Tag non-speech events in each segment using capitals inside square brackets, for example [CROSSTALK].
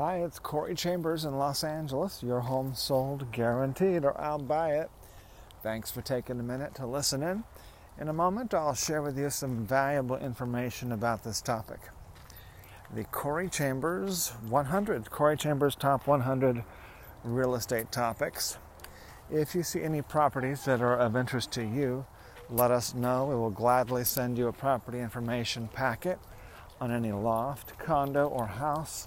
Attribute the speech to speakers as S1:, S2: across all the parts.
S1: Hi, it's Corey Chambers in Los Angeles. Your home sold guaranteed, or I'll buy it. Thanks for taking a minute to listen in. In a moment, I'll share with you some valuable information about this topic. The Corey Chambers 100, Corey Chambers Top 100 Real Estate Topics. If you see any properties that are of interest to you, let us know. We will gladly send you a property information packet on any loft, condo, or house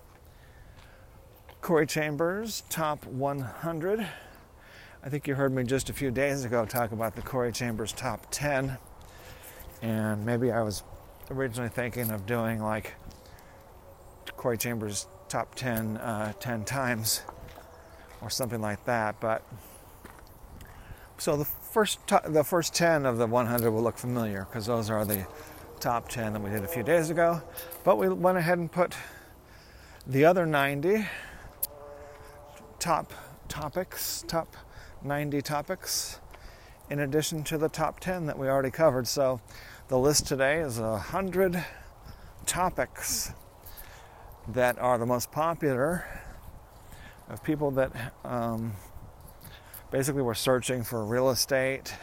S1: Corey Chambers, top 100. I think you heard me just a few days ago talk about the Corey Chambers top 10. And maybe I was originally thinking of doing like Corey Chambers top 10 uh, 10 times or something like that. But so the first the first 10 of the 100 will look familiar because those are the top 10 that we did a few days ago. But we went ahead and put the other 90 top topics, top 90 topics, in addition to the top 10 that we already covered. So the list today is 100 topics that are the most popular of people that um, basically were searching for real estate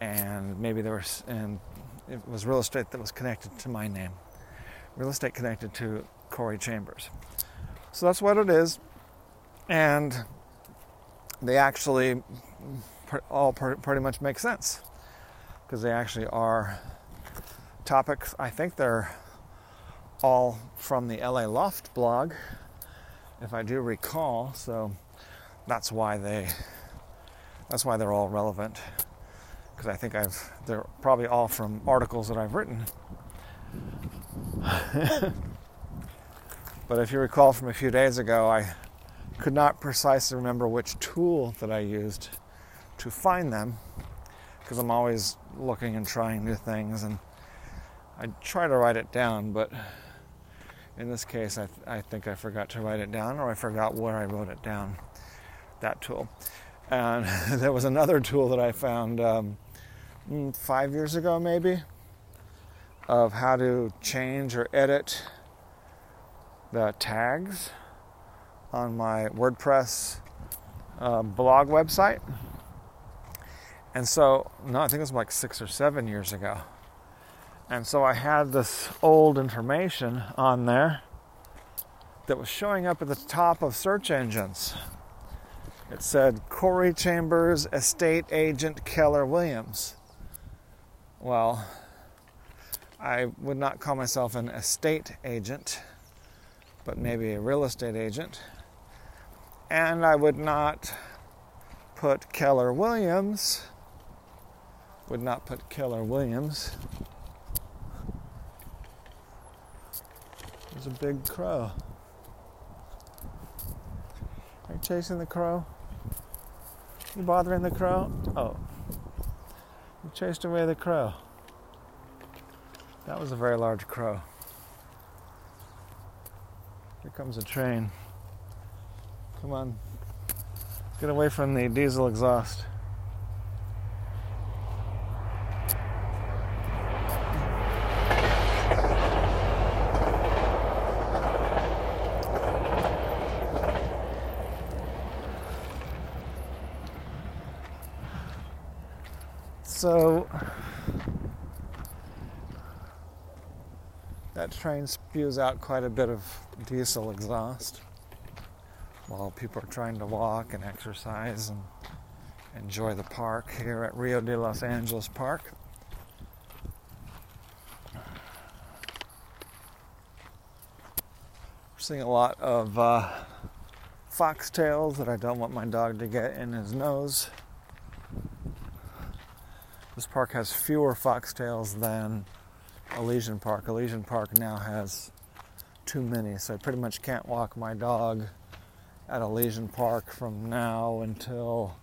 S1: and maybe there was and it was real estate that was connected to my name. Real estate connected to corey chambers. So that's what it is and they actually all pretty much make sense because they actually are topics. I think they're all from the LA Loft blog, if I do recall. So that's why they that's why they're all relevant because I think I've they're probably all from articles that I've written. [LAUGHS] but if you recall from a few days ago, I could not precisely remember which tool that I used to find them because I'm always looking and trying new things and I try to write it down, but in this case, I, th- I think I forgot to write it down or I forgot where I wrote it down, that tool. And [LAUGHS] there was another tool that I found um, mm, five years ago, maybe, of how to change or edit the tags on my WordPress uh, blog website. And so, no, I think it was like six or seven years ago. And so I had this old information on there that was showing up at the top of search engines. It said Corey Chambers, estate agent Keller Williams. Well, I would not call myself an estate agent, but maybe a real estate agent and I would not put Keller Williams, would not put Keller Williams. There's a big crow. Are you chasing the crow? You bothering the crow? Oh. You chased away the crow. That was a very large crow. Here comes a train. Come on. Get away from the diesel exhaust. So that train spews out quite a bit of diesel exhaust while people are trying to walk and exercise and enjoy the park here at Rio de Los Angeles Park. We're seeing a lot of uh, foxtails that I don't want my dog to get in his nose. This park has fewer foxtails than Elysian Park. Elysian Park now has too many, so I pretty much can't walk my dog at Elysian Park from now until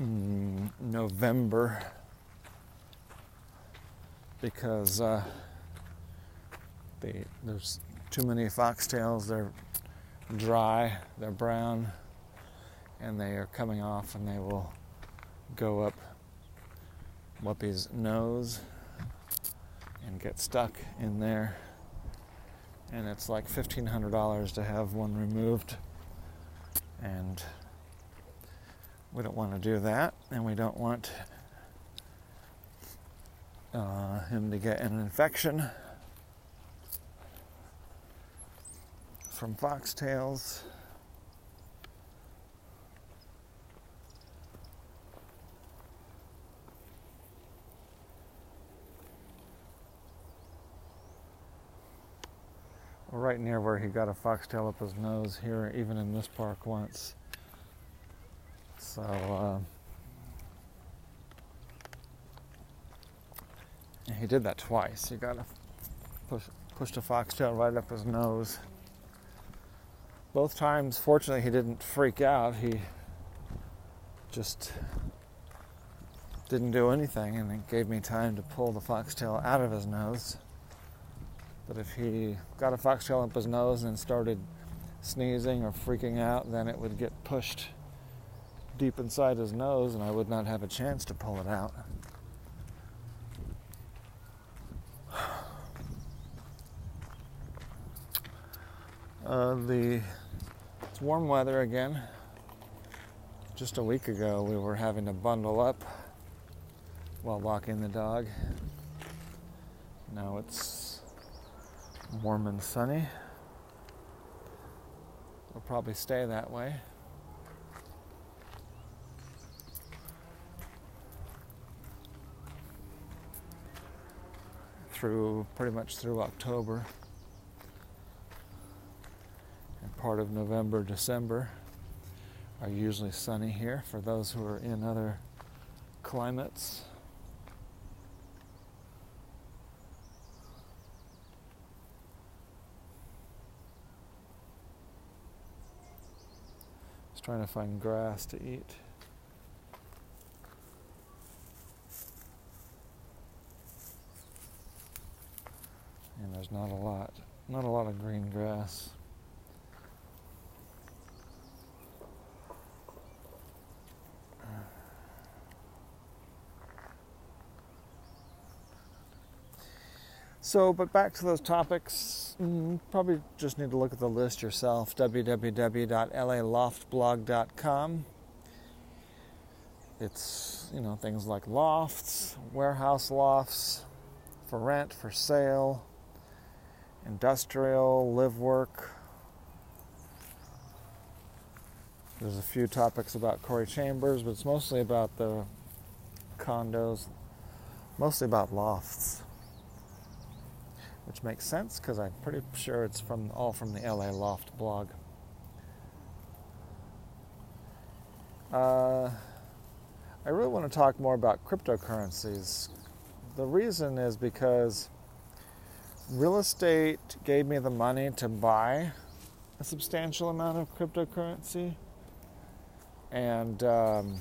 S1: mm, November because uh, they, there's too many foxtails. They're dry, they're brown, and they are coming off, and they will go up Whoopi's nose and get stuck in there. And it's like $1,500 to have one removed. And we don't want to do that. And we don't want uh, him to get an infection from foxtails. right near where he got a foxtail up his nose here, even in this park once. So, uh, he did that twice. He got a push, pushed a foxtail right up his nose. Both times, fortunately, he didn't freak out. He just didn't do anything, and it gave me time to pull the foxtail out of his nose. But if he got a foxtail up his nose and started sneezing or freaking out, then it would get pushed deep inside his nose, and I would not have a chance to pull it out. [SIGHS] Uh, the it's warm weather again. Just a week ago, we were having to bundle up while walking the dog. Now it's warm and sunny. It'll probably stay that way. Through pretty much through October and part of November, December are usually sunny here for those who are in other climates. Trying to find grass to eat. And there's not a lot, not a lot of green grass. So, but back to those topics, mm, probably just need to look at the list yourself www.laloftblog.com. It's, you know, things like lofts, warehouse lofts, for rent, for sale, industrial, live work. There's a few topics about Corey Chambers, but it's mostly about the condos, mostly about lofts which makes sense because I'm pretty sure it's from all from the LA Loft blog. Uh, I really want to talk more about cryptocurrencies. The reason is because real estate gave me the money to buy a substantial amount of cryptocurrency, and um,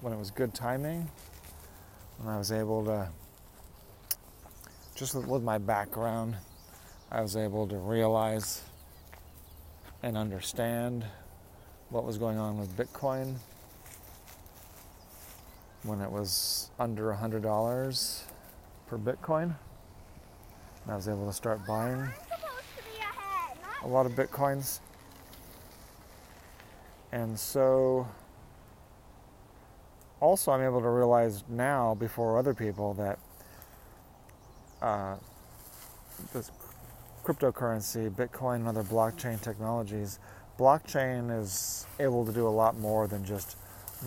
S1: when it was good timing, when I was able to just with my background, I was able to realize and understand what was going on with Bitcoin when it was under $100 per Bitcoin. And I was able to start buying a lot of Bitcoins. And so, also, I'm able to realize now before other people that uh, this cryptocurrency, Bitcoin, and other blockchain technologies, blockchain is able to do a lot more than just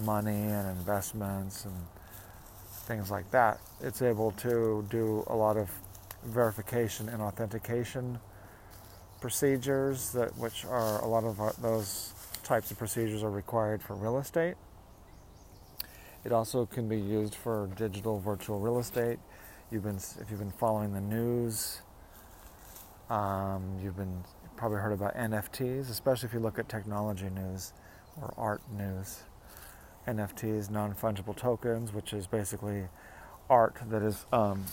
S1: money and investments and things like that. It's able to do a lot of verification and authentication procedures that which are a lot of those types of procedures are required for real estate. It also can be used for digital virtual real estate you've been if you've been following the news, um, you've been probably heard about NFTs, especially if you look at technology news or art news. NFTs, non fungible tokens, which is basically art that is um,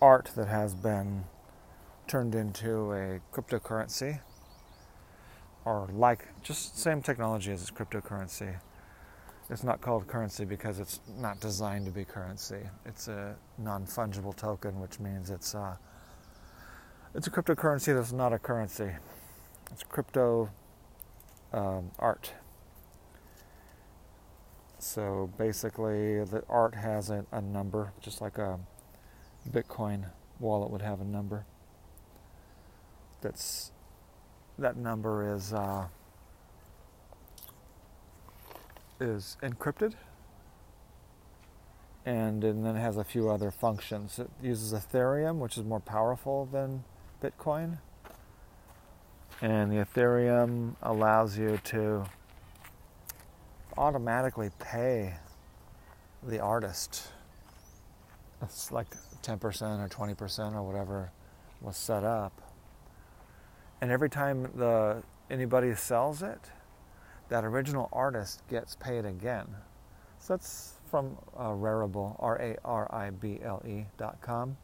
S1: art that has been turned into a cryptocurrency or like just same technology as cryptocurrency. It's not called currency because it's not designed to be currency. It's a non-fungible token, which means it's uh, it's a cryptocurrency that's not a currency. It's crypto um, art. So basically, the art has a, a number, just like a Bitcoin wallet would have a number. That's that number is uh, is encrypted, and, and then it has a few other functions. It uses Ethereum, which is more powerful than Bitcoin, and the Ethereum allows you to automatically pay the artist. It's like 10% or 20% or whatever was set up. And every time the anybody sells it, that original artist gets paid again. So that's from uh, Rarible, R-A-R-I-B-L-E dot com.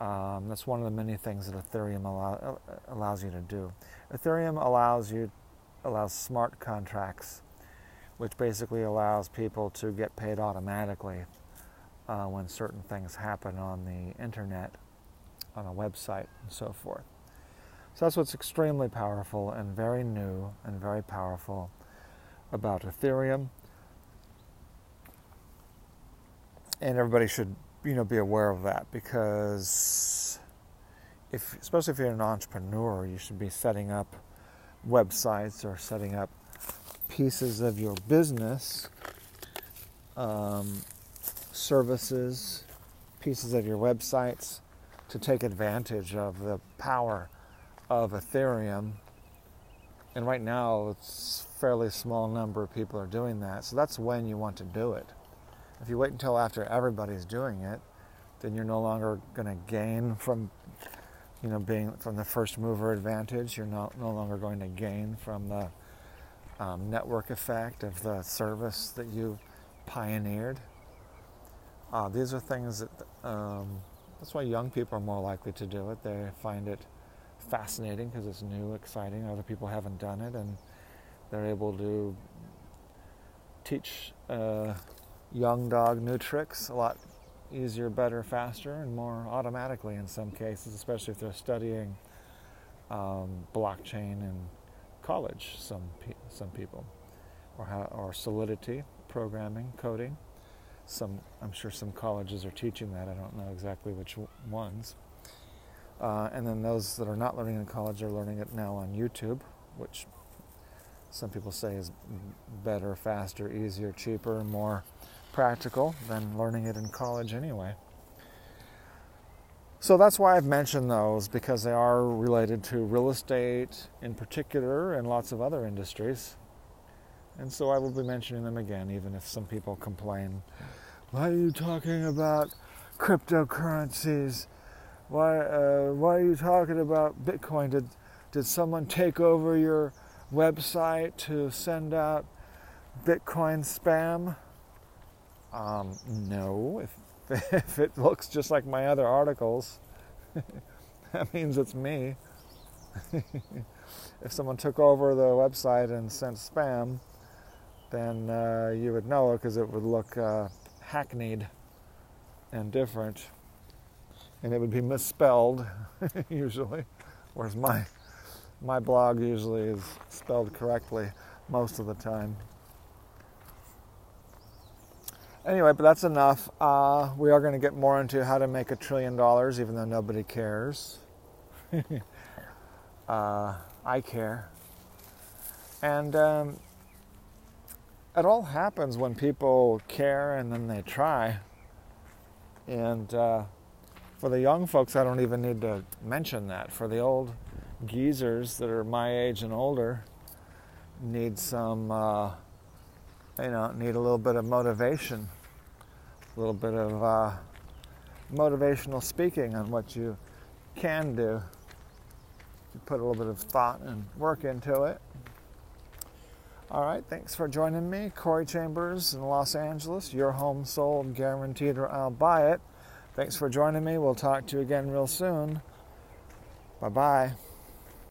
S1: Um, that's one of the many things that Ethereum allow, uh, allows you to do. Ethereum allows you allows smart contracts which basically allows people to get paid automatically uh, when certain things happen on the internet, on a website, and so forth. So that's what's extremely powerful and very new and very powerful about Ethereum. And everybody should, you know, be aware of that because if especially if you're an entrepreneur, you should be setting up websites or setting up pieces of your business, um, services, pieces of your websites to take advantage of the power of Ethereum. And right now, it's fairly small number of people are doing that. So that's when you want to do it. If you wait until after everybody's doing it, then you're no longer going to gain from, you know, being from the first mover advantage. You're not no longer going to gain from the um, network effect of the service that you pioneered. Uh, these are things that um, that's why young people are more likely to do it. They find it fascinating because it's new, exciting. Other people haven't done it, and they're able to teach a young dog new tricks a lot easier, better, faster, and more automatically in some cases, especially if they're studying um, blockchain and college, some, some people, or, or solidity, programming, coding. Some, I'm sure some colleges are teaching that. I don't know exactly which ones. Uh, and then those that are not learning in college are learning it now on YouTube, which some people say is better, faster, easier, cheaper, and more practical than learning it in college anyway. So that's why I've mentioned those because they are related to real estate in particular and lots of other industries. And so I will be mentioning them again, even if some people complain. Why are you talking about cryptocurrencies? Why, uh, why are you talking about Bitcoin? Did, did someone take over your website to send out Bitcoin spam? Um, no. If [LAUGHS] if it looks just like my other articles, [LAUGHS] that means it's me. [LAUGHS] if someone took over the website and sent spam, then uh, you would know because it would look uh, hackneyed and different, and it would be misspelled [LAUGHS] usually, whereas my my blog usually is spelled correctly most of the time. Anyway, but that's enough. Uh, we are going to get more into how to make a trillion dollars, even though nobody cares. [LAUGHS] uh, I care. And um, it all happens when people care and then they try. And uh, for the young folks, I don't even need to mention that. For the old geezers that are my age and older, need some, uh, you know, need a little bit of motivation, a little bit of uh, motivational speaking on what you can do. You put a little bit of thought and work into it. All right, thanks for joining me. Corey Chambers in Los Angeles, your home sold, guaranteed, or I'll buy it. Thanks for joining me. We'll talk to you again real soon. Bye bye.